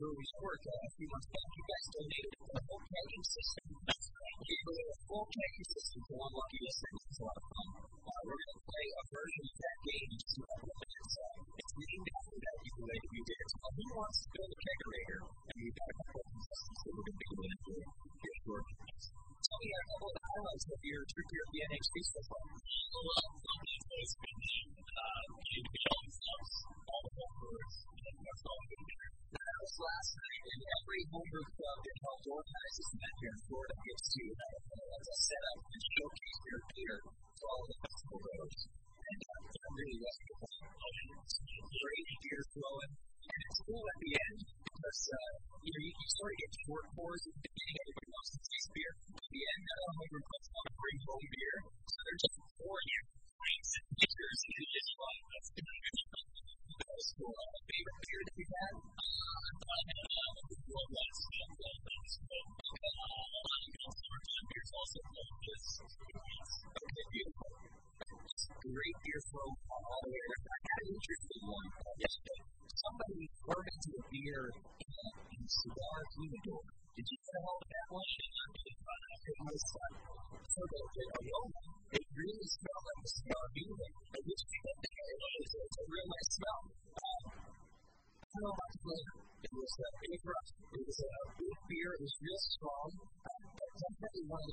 brewery's work uh, a few months back. You guys donated a full system. A full kegging system to one lucky listener. A lot of fun. Uh, we're going to play a version of that game just a couple minutes. Uh, it's named after that you did. Called Who Wants to Build a Kegerator? And we've got a couple of contestants that we're going to be. Tell me a couple of highlights of your trip here at the NHC so far. Um,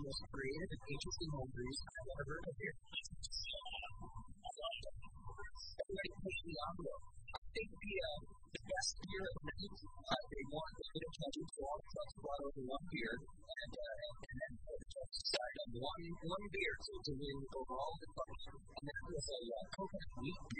and interesting home I've ever heard of here. Everybody. I think the, uh, the best beer of the night, uh, they won the Little Country Club. Trucks brought over one beer, and, uh, and, and then the on one, one beer to, win over all the. And that was a uh, coconut beer.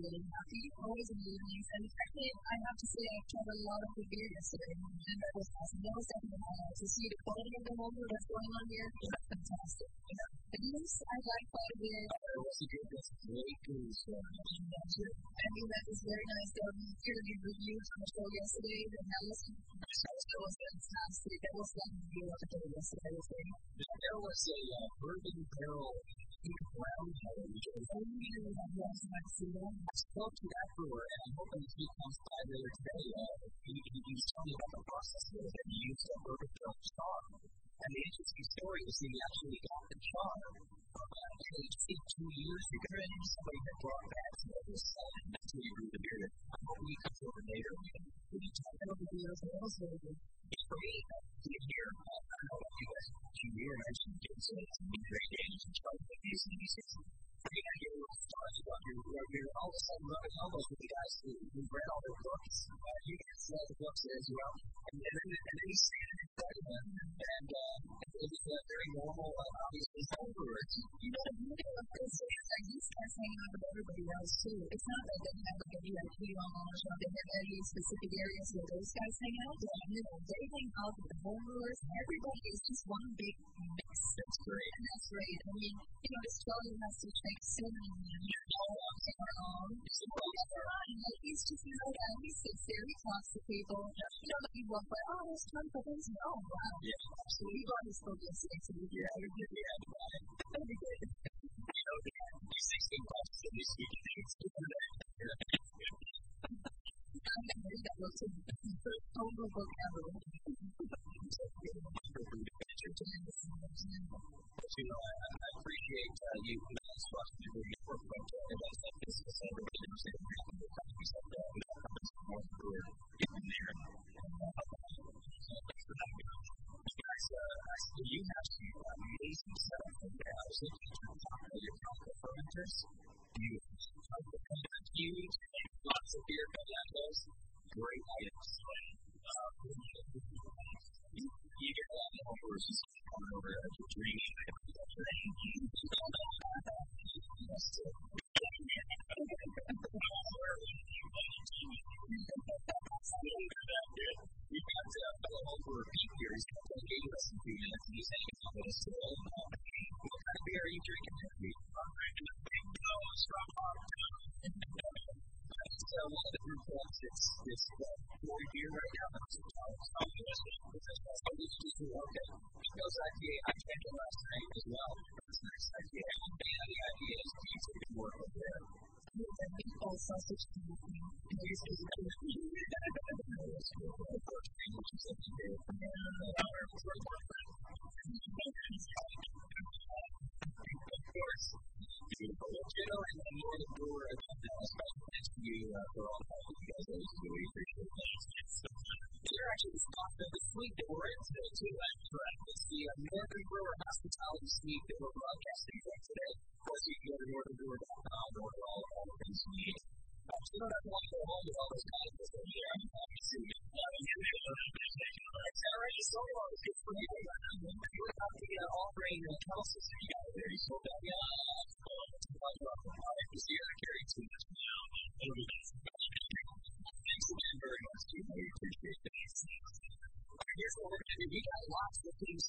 Really happy. Always amazing, and frankly, I have to say I've tried a lot of the beer yesterday, and that was awesome. That was definitely to see the quality of the moment that's going on here. That's fantastic. But yes, I like quite a bit. It was a good business. Really good. I that was very nice. There were peer reviews on the show yesterday, that was that was fantastic. That was like the deal of the day yesterday. There was a uh, bourbon barrel the. I spoke to that and I'm hoping he comes by later today. He, was telling me about the process that he used a bourbon barrel char. And the interesting story is he actually got the charm char uh, age 18 years ago. Somebody had brought back to this, uh, and that's where you brew the beer. I'm hoping he comes over later. Can talk about the beer So to get here. Uh, I know about you guys. You were mentioned getting some great games and trying to make these things. You got to get a little stars about your you're all of a sudden rubbing elbows with the guys who, who read all their books. Uh, you guys read the books as well. And, and then, and then he's standing in front of them. And uh, was uh, very normal, uh, obviously, homebrewers. You know, of is guys hang out with everybody else too. It's not they have a specific areas where those guys hang out. You know, they hang out with the homebrewers. Everybody is just one big mix. That's great. And that's great. I mean, you know, this 12 has to take so many years. So it's he's just, you know, that he sits there, he talks to people. You know, people are like, oh, there's for this. No, wow. Yeah. So his focus into the Yeah, we did. Yeah, right. That'd be good. You know, these things seem possible. These things I'm going to read that book to the first total book ever. But you know, I, I appreciate uh, you guys trusting me with your work, but as I said, this is a little of a the companies tropical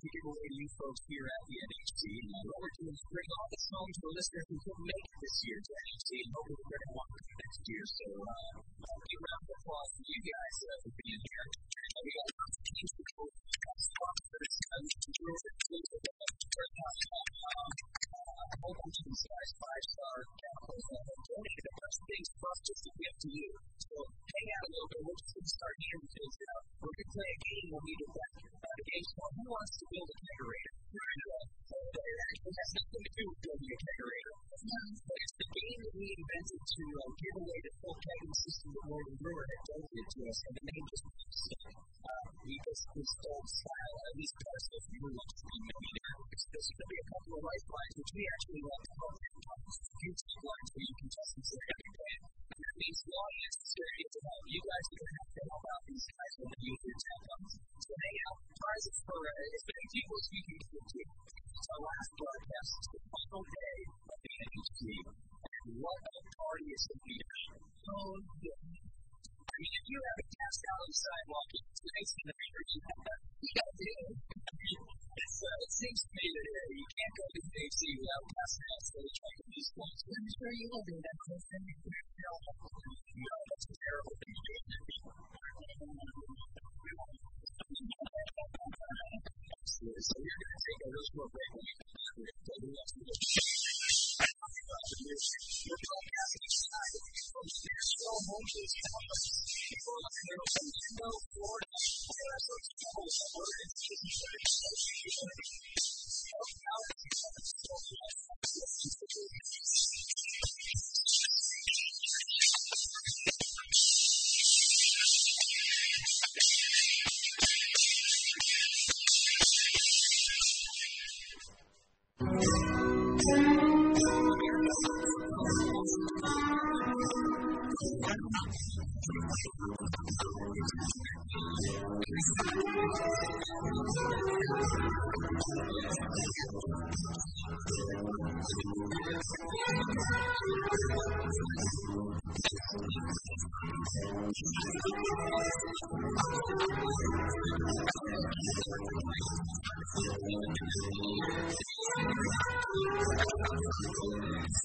away to you folks here at the NHC. And what we're doing bring all this home to a listener who couldn't make it this year to NHC and hopefully we're going to want to next year. So, uh, a round of applause to you guys uh, for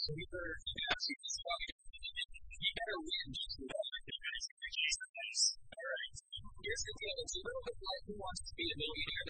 so. You better win. All right. Here's the deal. It's a little bit like who wants to be a millionaire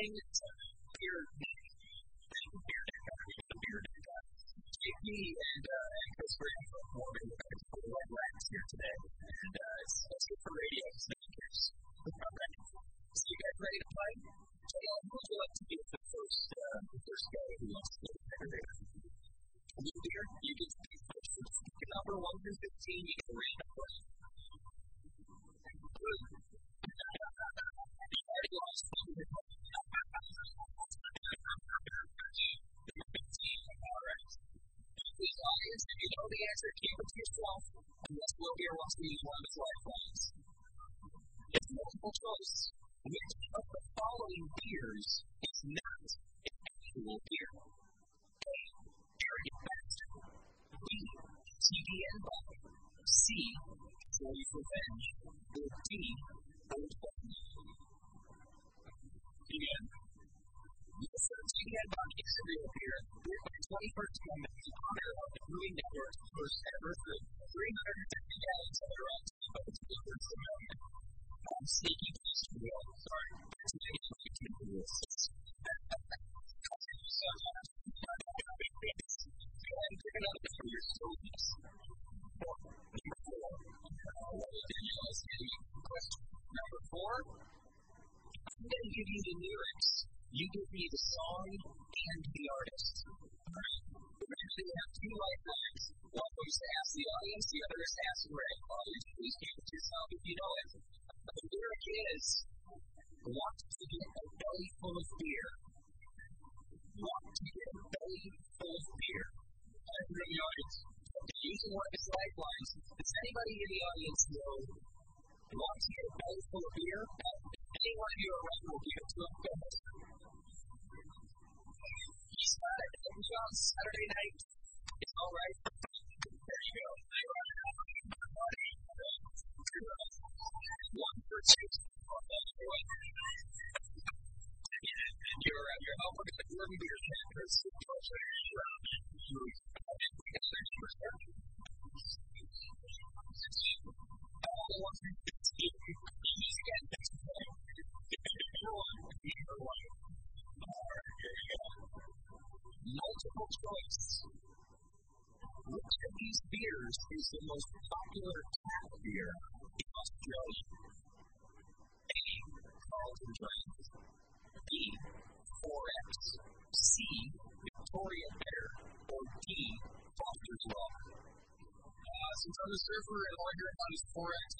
things Number four, I'm going to give you the lyrics. You give me the song and the 4x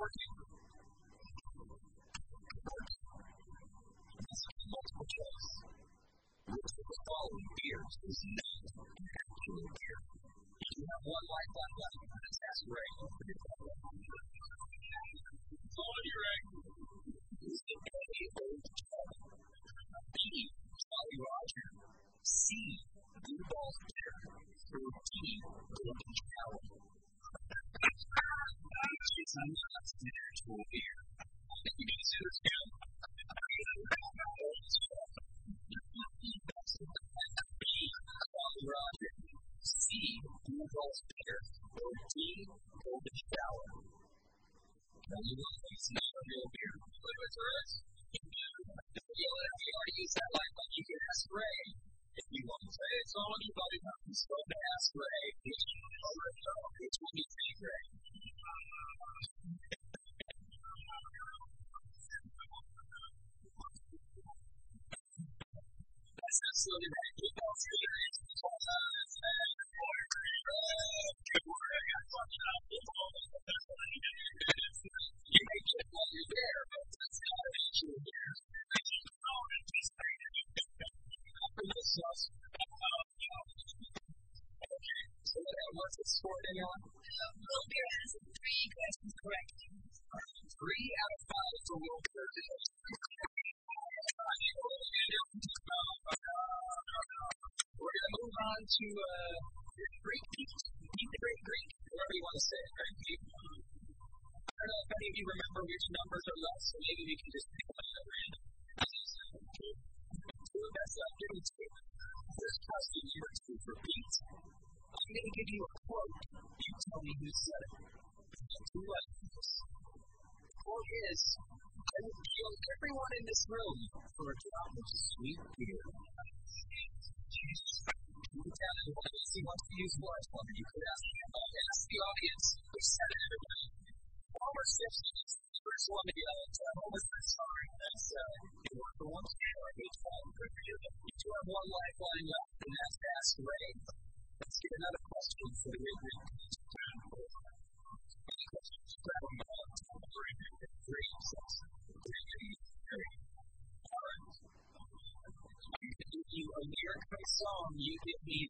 working multiple choice. Which of the following beers is not an actual beer? You have one life left, that's that's right. Follow your egg. Is it A, for drop of You give me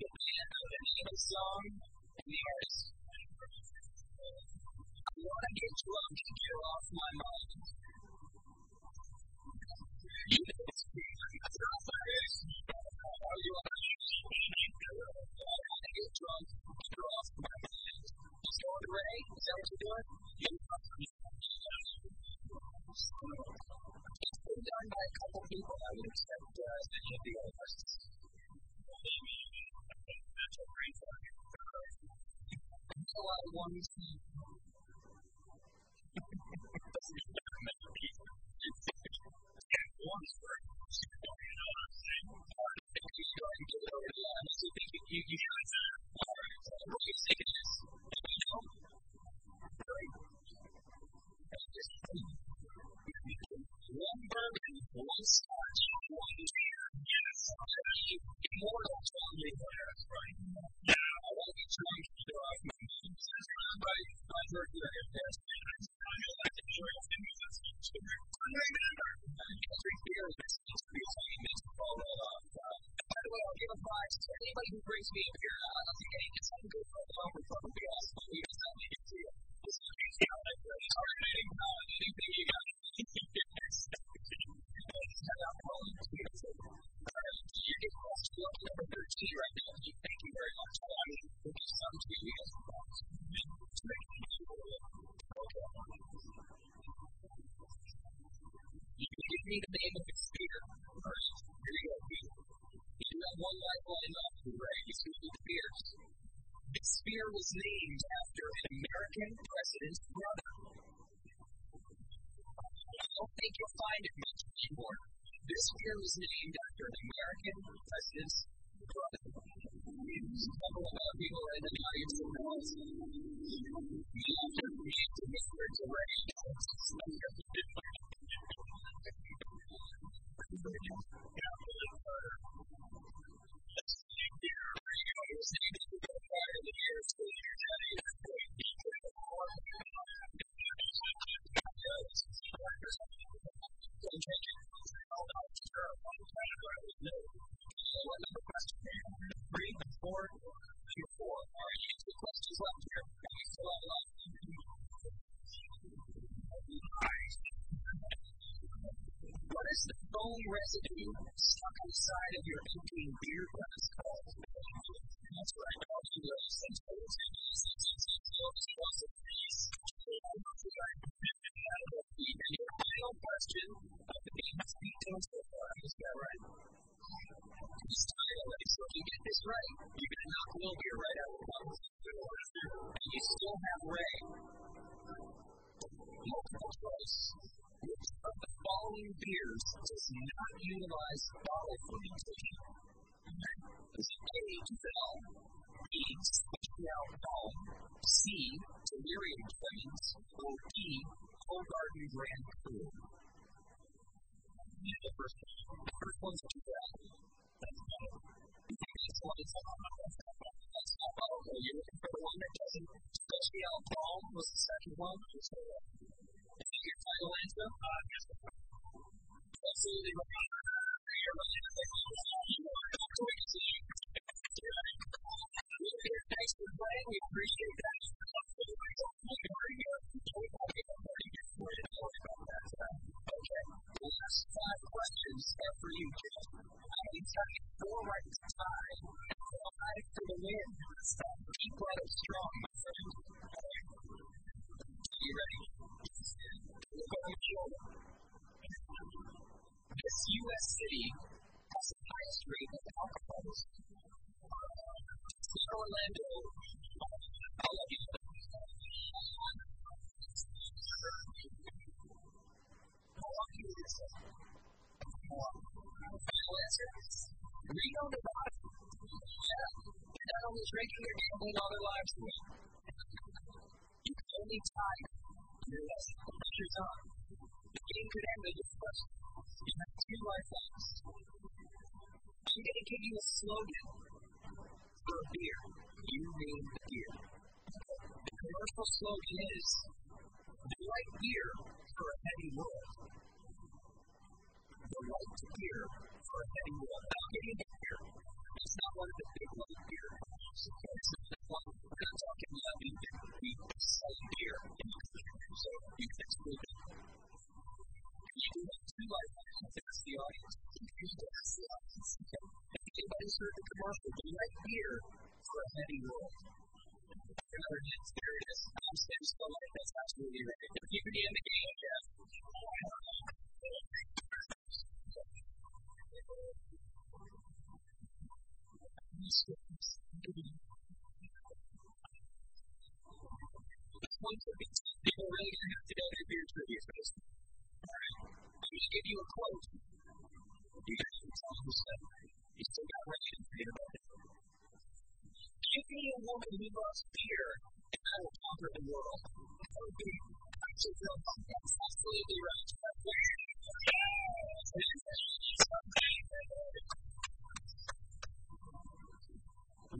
on do this. There's the game could end That's absolutely right.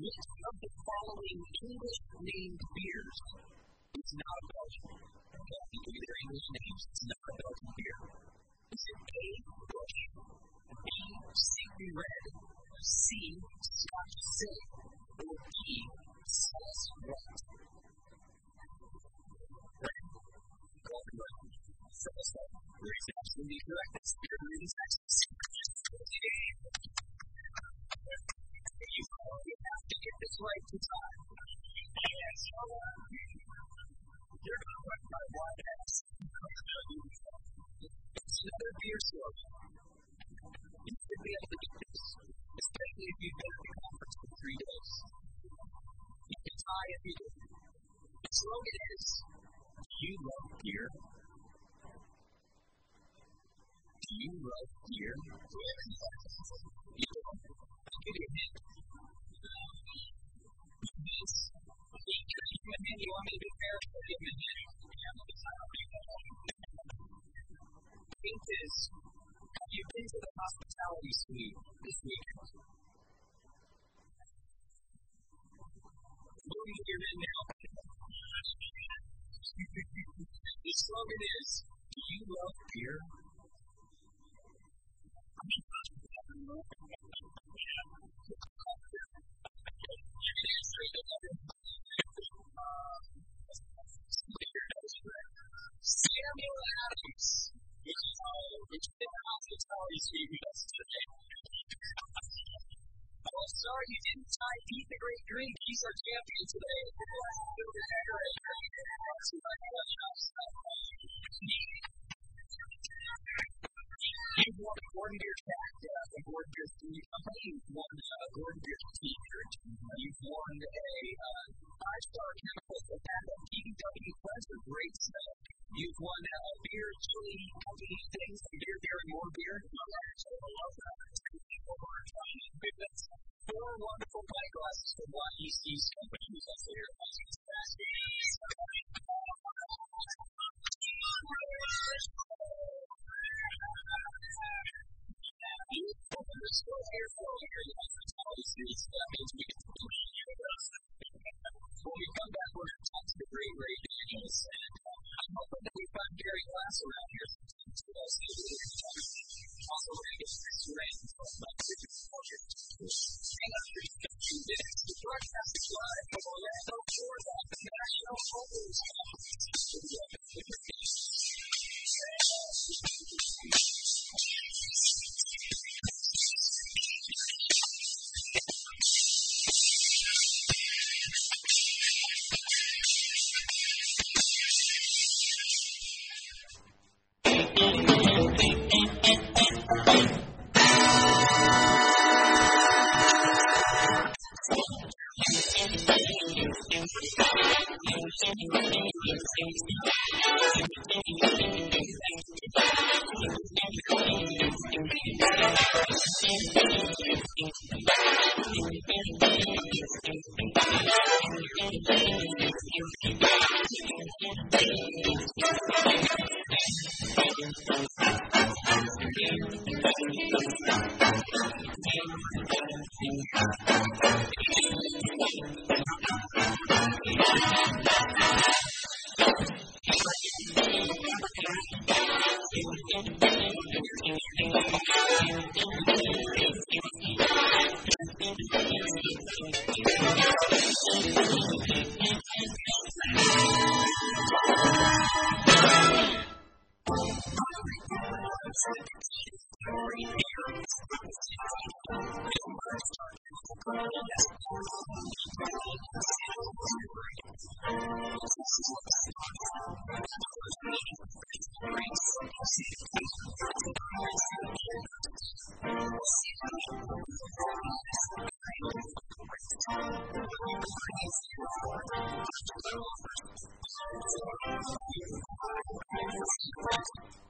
Which of the following English beers is not Belgian? English. It's not a Belgian beer. Is it Red, C. Scotch Silk, or D. Sauce Red? He's the great Greek. He's our champion today. Thank you.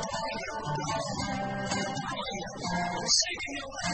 i'm saving your life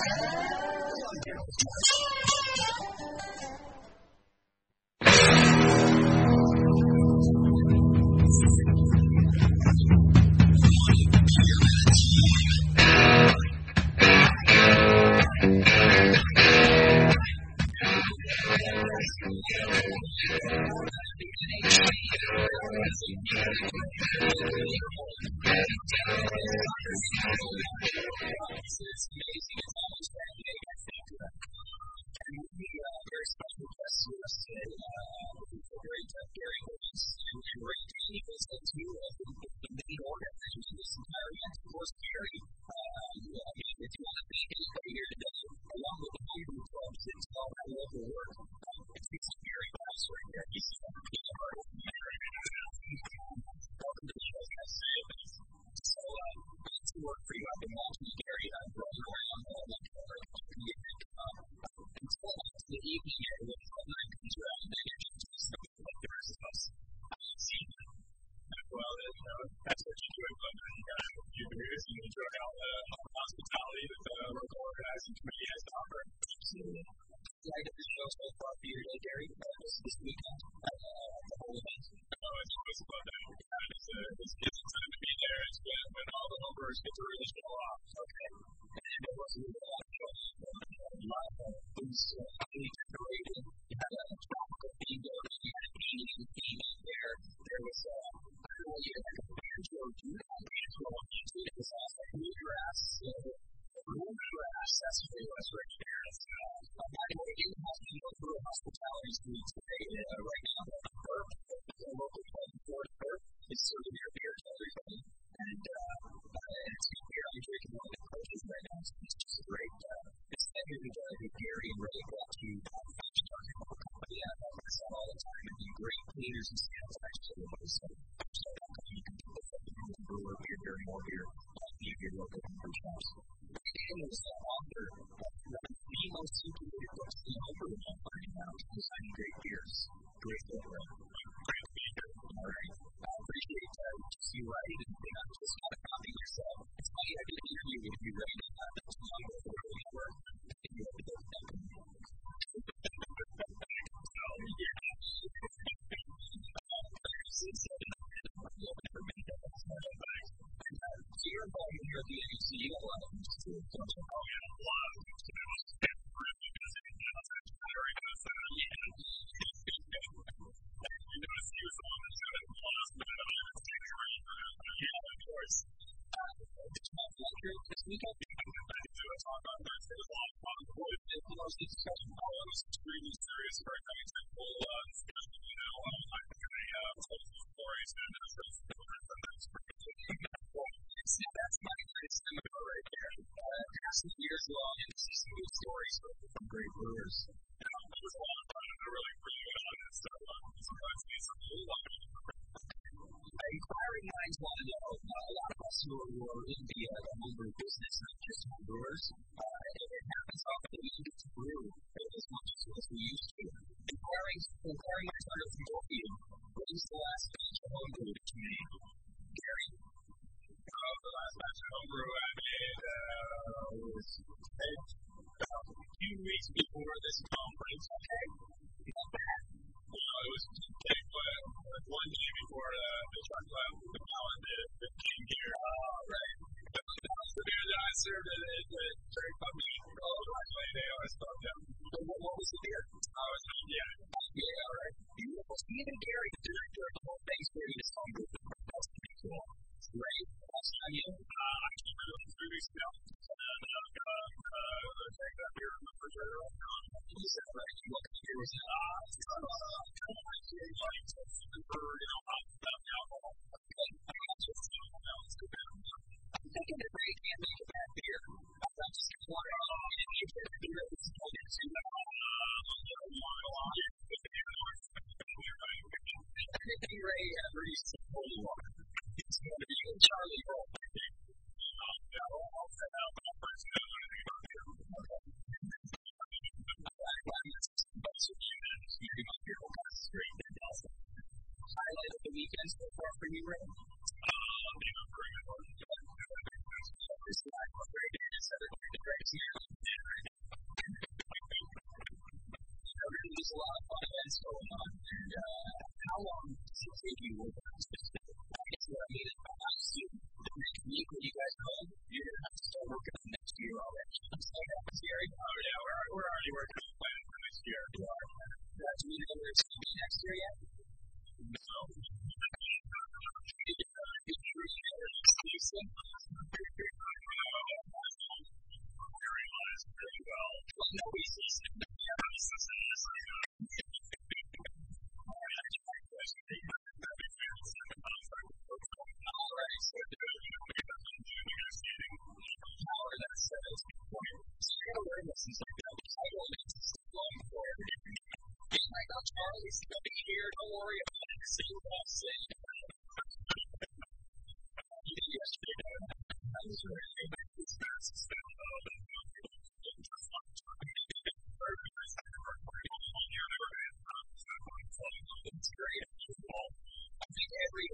we ran.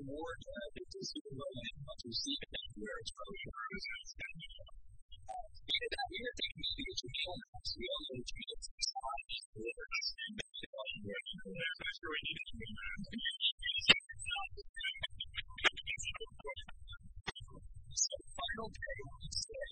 reward receive it. It's probably that we are thinking to get we all know that you to and make it all your way. I'm we need to. So final day, say,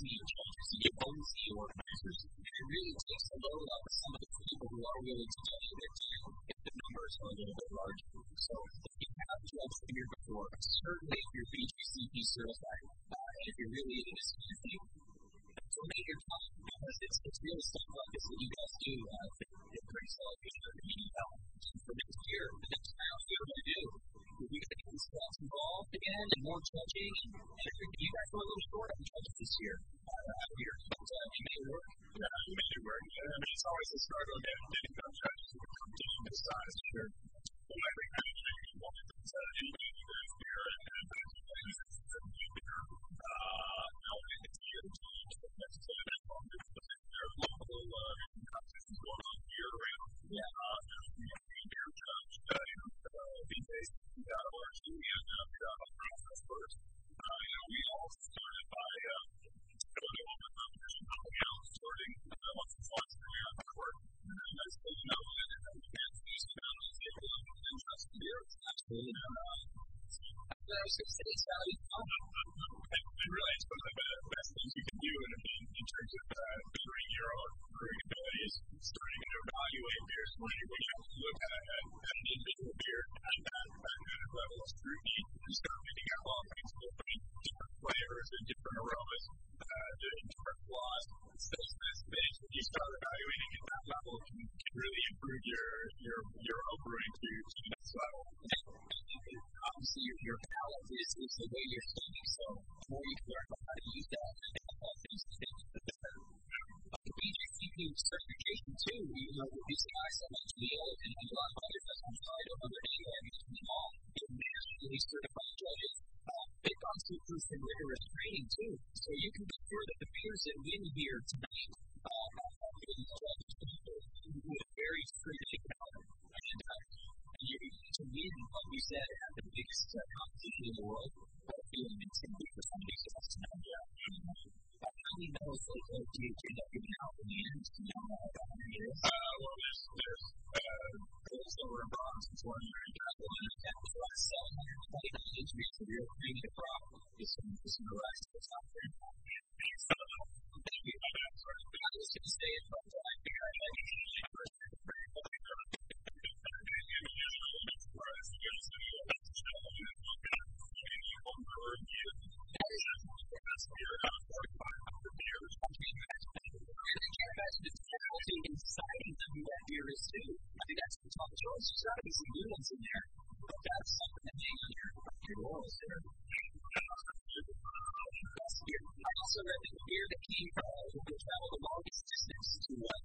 is who can travel the longest distance to uh,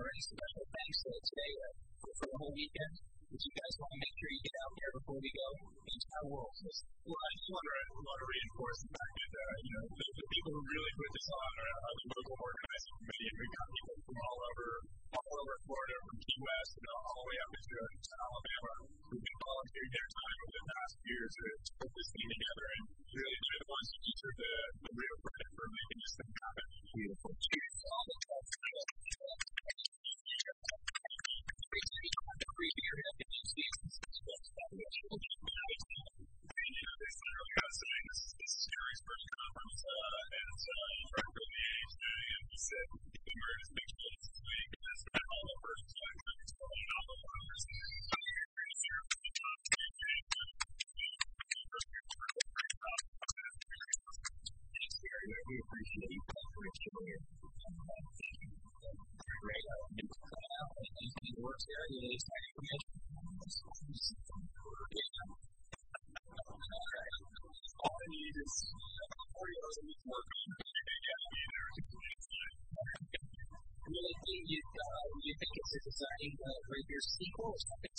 or sequel or something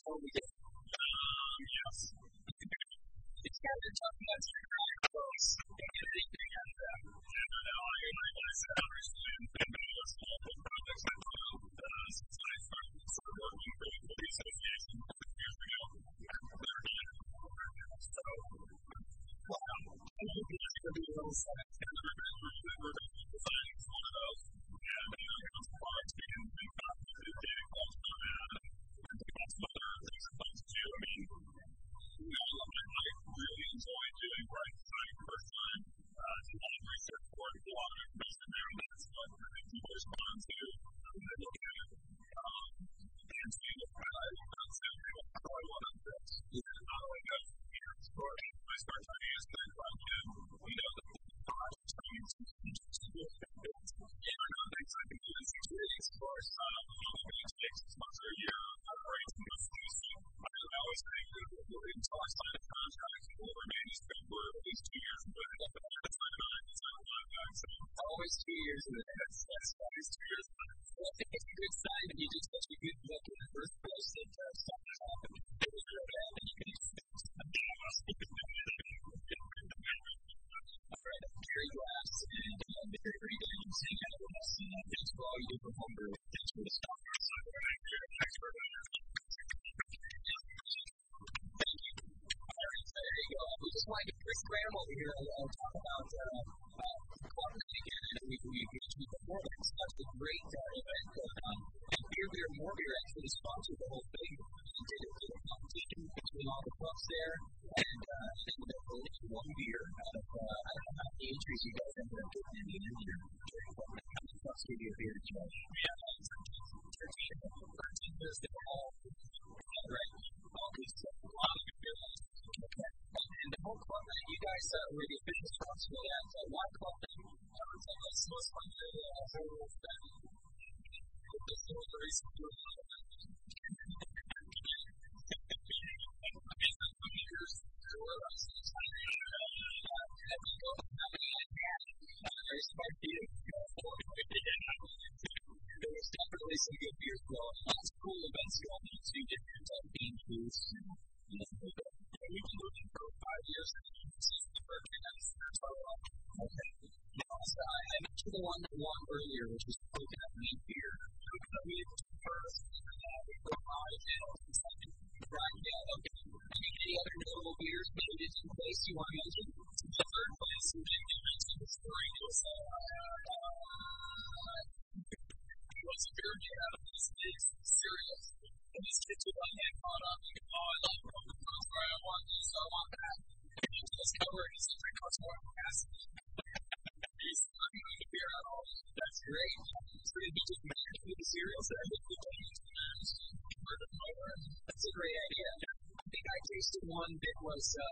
was uh,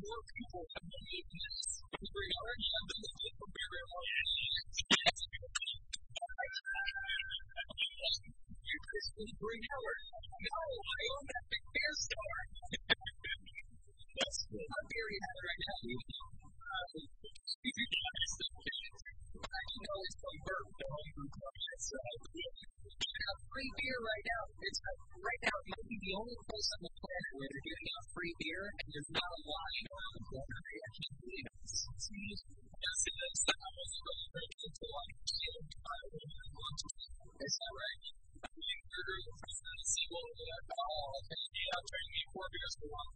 more people have been using this. It's very hard to have been for very, long. You basically bring out, no, I own that big bear star. That's not very bad right now. You know, you know it's from birth, though. It's, uh, free beer right now. It's a, right now it might be the only place on the planet where they're giving out free beer and there's not a line around the corner. I can't it. That's almost really great to like shield lunch. Is that right? I mean, we're going to see what we have all and yeah, trying to be poor because we want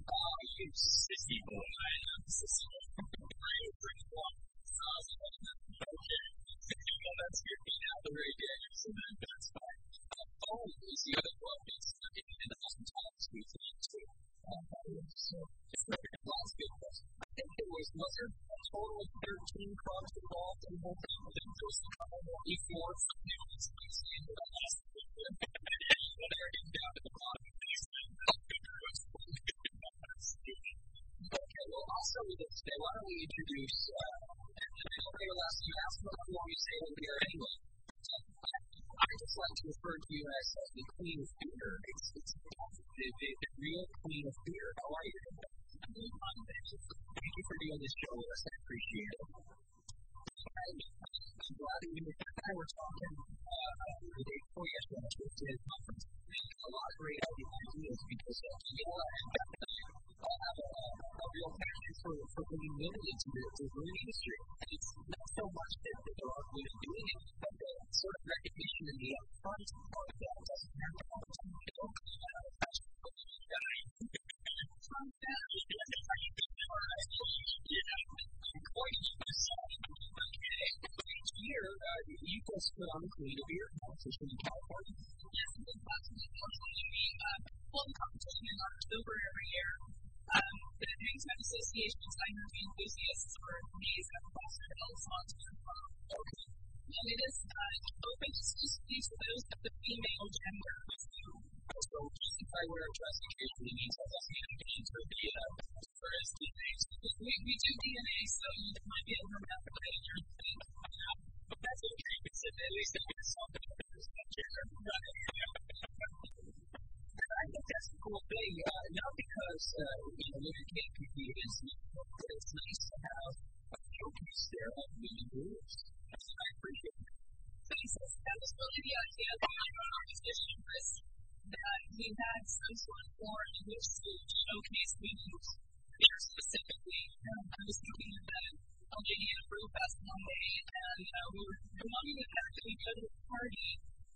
go to this party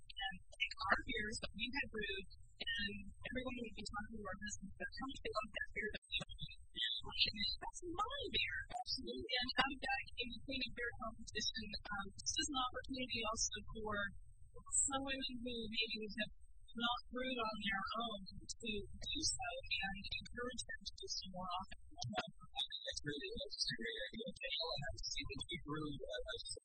and take our beers that we had brewed, and everyone would be talking to our husbands about how much they love that beer that we owned. That's my beer, absolutely. And out of that in the Queen Beer competition. Um, this is an opportunity also for some women who maybe have not brewed on their own to do so and encourage them to do so more often. That's really a great idea, Dale, and I see that you brewed uh, I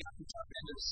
got to jump into this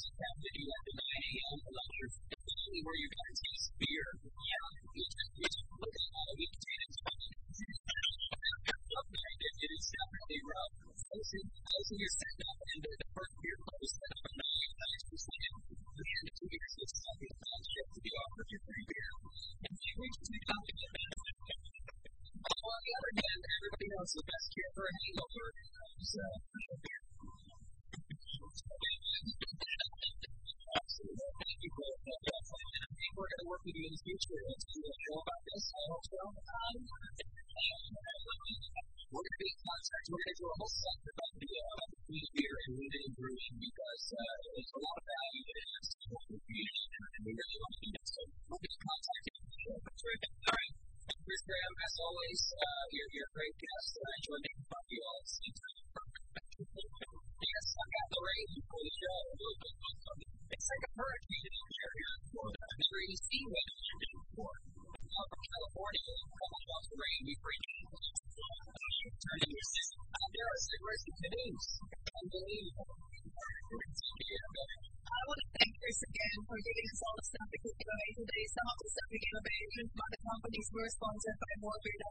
are sponsored by More Freedom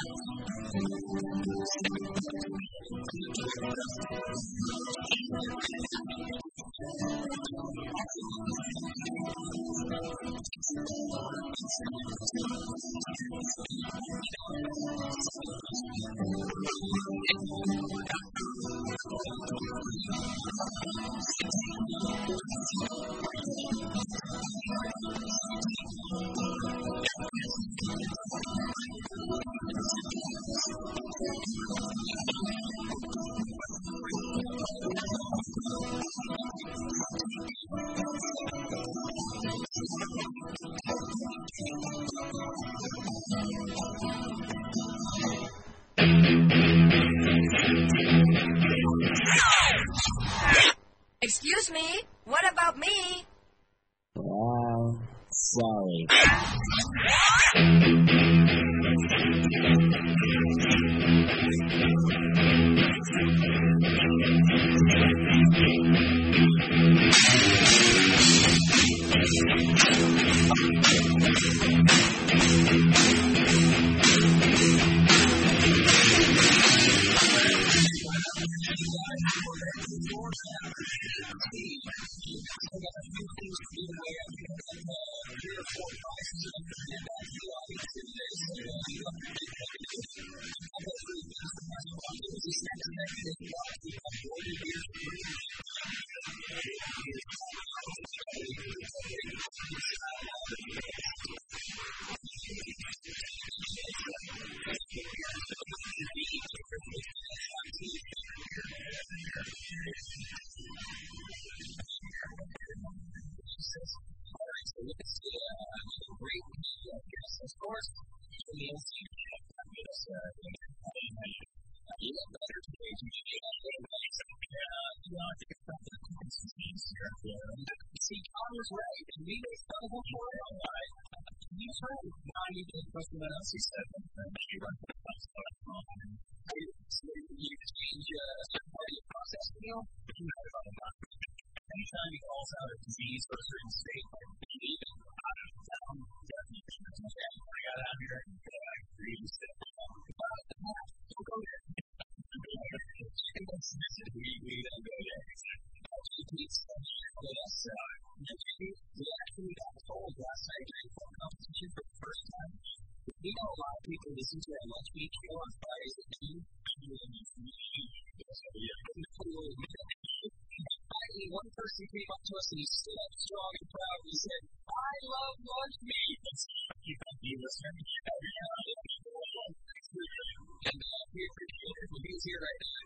I'm will. You someone else said. She the you a certain part of your process, you know, you know about. Anytime he falls out of disease or a certain here right now.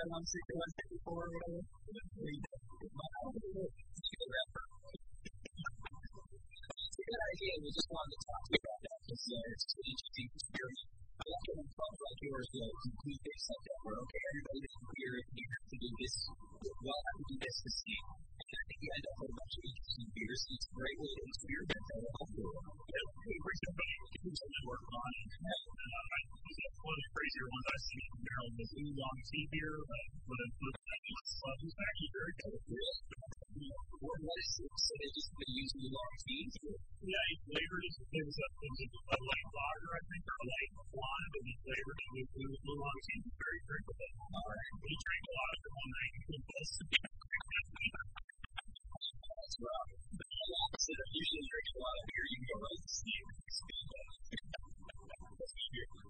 that on or whatever? It's a good idea. We just wanted to talk to you about that because uh, it's an interesting experience. I like it when clubs like yours you know, complete things like that where, okay, everybody here, you have to do this. Well, I have to do this this week. And I think you end up with a bunch of interesting beers. It's a great way to experience that. Hey, bring somebody who's going to work on it one of the crazier ones I've seen from Maryland was oolong tea beer, but with a club. He's actually very good at this. What was it? So they just would use oolong tea? Yeah, he flavored it. It was a, it was a, a light lager, I think, or a light blonde, and he flavored it with oolong tea. It was very drinkable. All right. He drank a lot of it one night. He convulsed again. That's rough. But the opposite of usually drinking a lot of beer, you can go right to sleep. That's beer.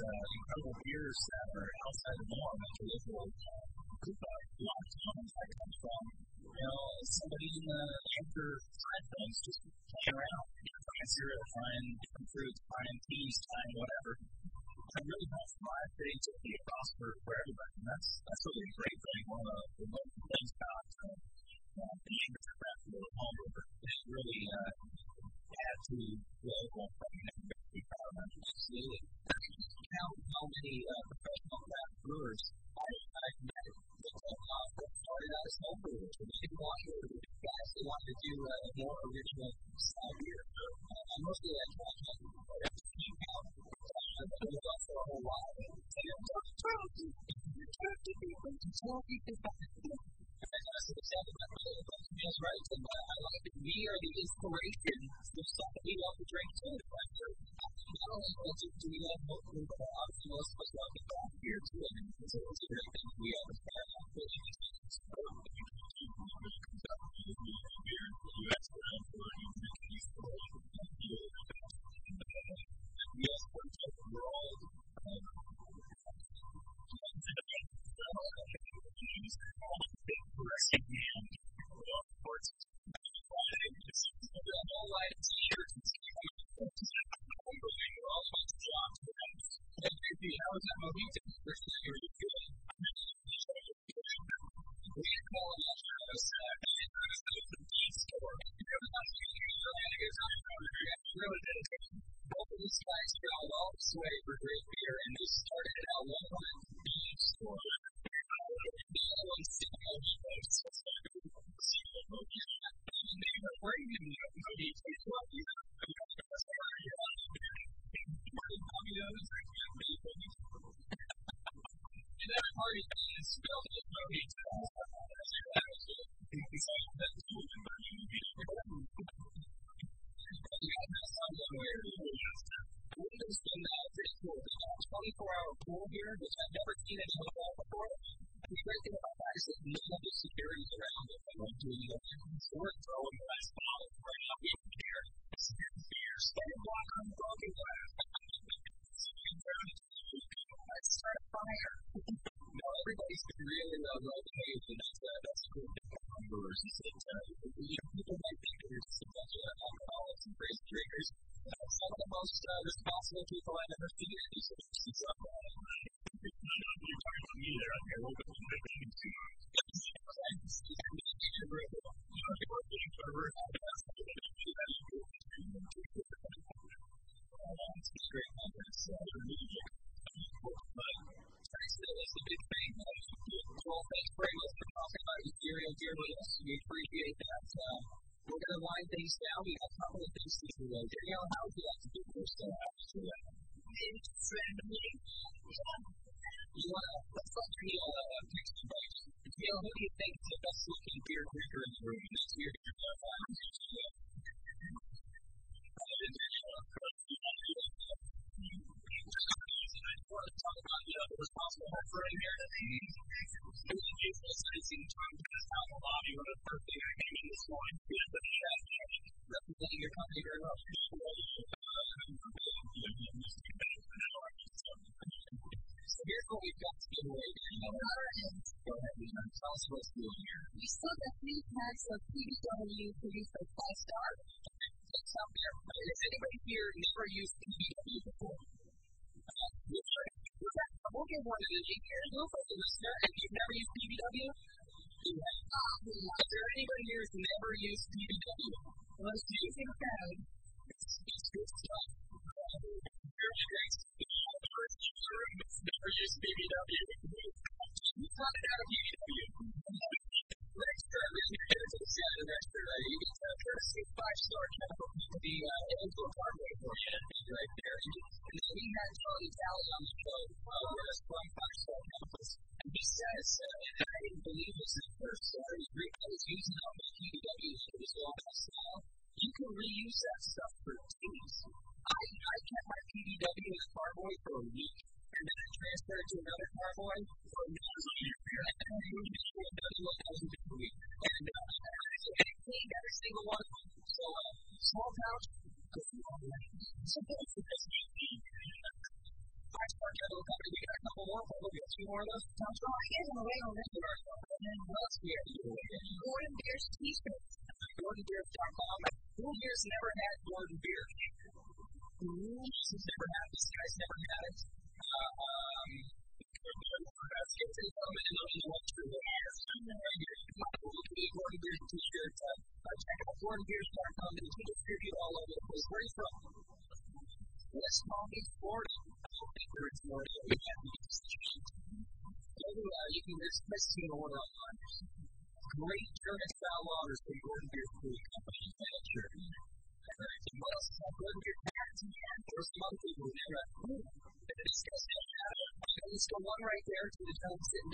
uh, incredible beers that are outside the norm that a live with. Uh, Lots of times that comes from, you know, somebody in the after time films just playing around, you know, trying to find different fruits, that movie. here. Sally, a couple of things to you. Danielle, how's the these tests of PBW produced by Five Star? It's out there. Has anybody here never used PBW before? We'll give one to the engineers. We'll go to the set. If you've never used PBW, is there anybody here who's never used PBW? Well, it's using code. It's good stuff. Very nice. Never used PBW. You found out of PBW next uh, Richie Davis got an extra. Uh, you can uh, courtesy of five star capital. The uh, Angelo Carboy for you right there. And, then we had Tony Talley on the Now, drawing in the way on this work, and then what's here? Gordon Biersch t-shirt. Lord our God. Great German style has from going Beer food company manager. What else is going to your parents? There's some other people who never have food. It's just that. Let's go one right there to the gentleman sitting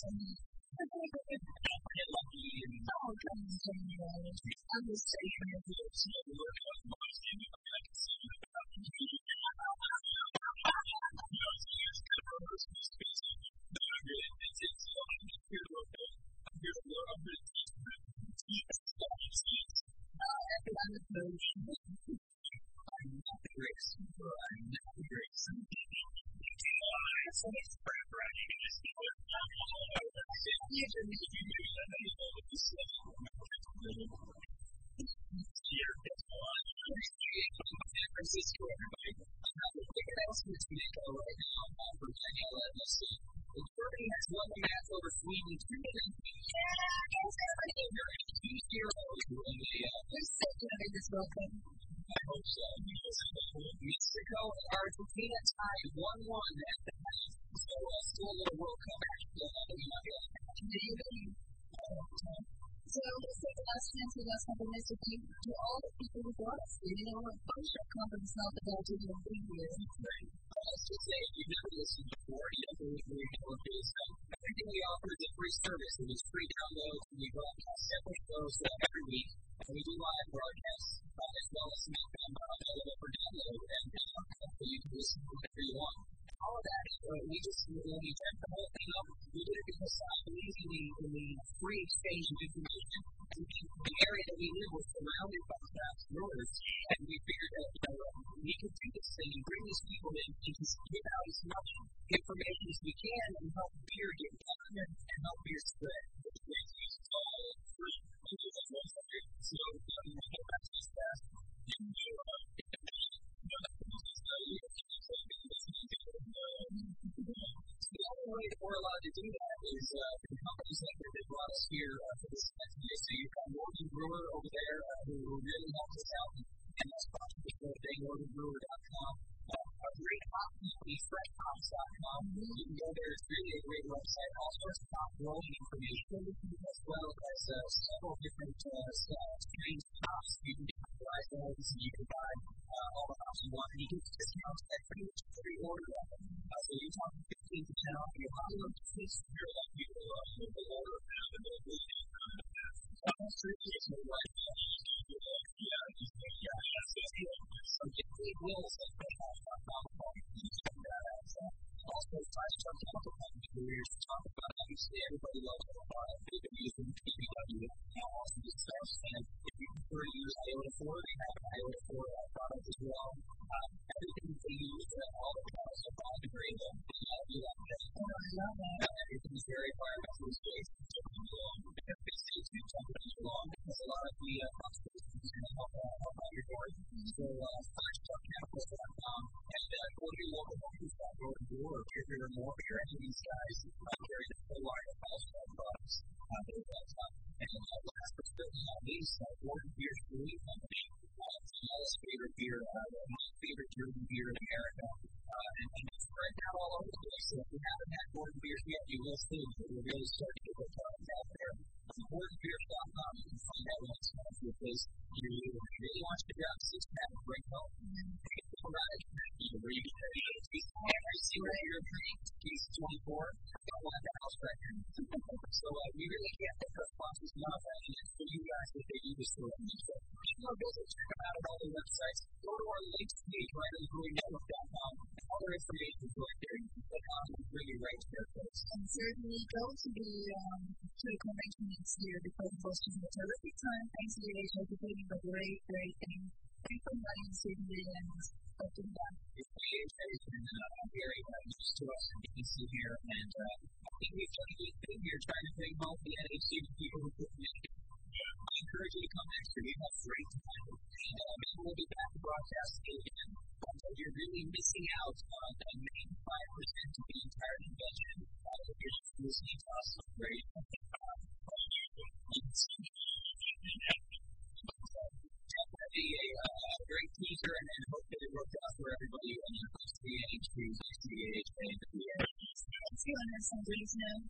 Sunday that tie is 1 1 at the half. So uh, still a little World Cup action going on. So this is a last chance with us having this with you to all the people who brought us here. You know, a bunch of companies not that they'll do your thing here. I was just saying, if you've never listened before, you don't believe me, you everything we offer is a free service. It is free downloads, and we broadcast every show every week, and we do live brewer.com. Uh, our great hockey is freshops.com. You can go there. It's really a great website. All sorts of top growing information. things that we're going to start to be um, to the convention next year because it was just a terrific time. Thanks to the AHA for doing the great, great thing. People running to the end. foundation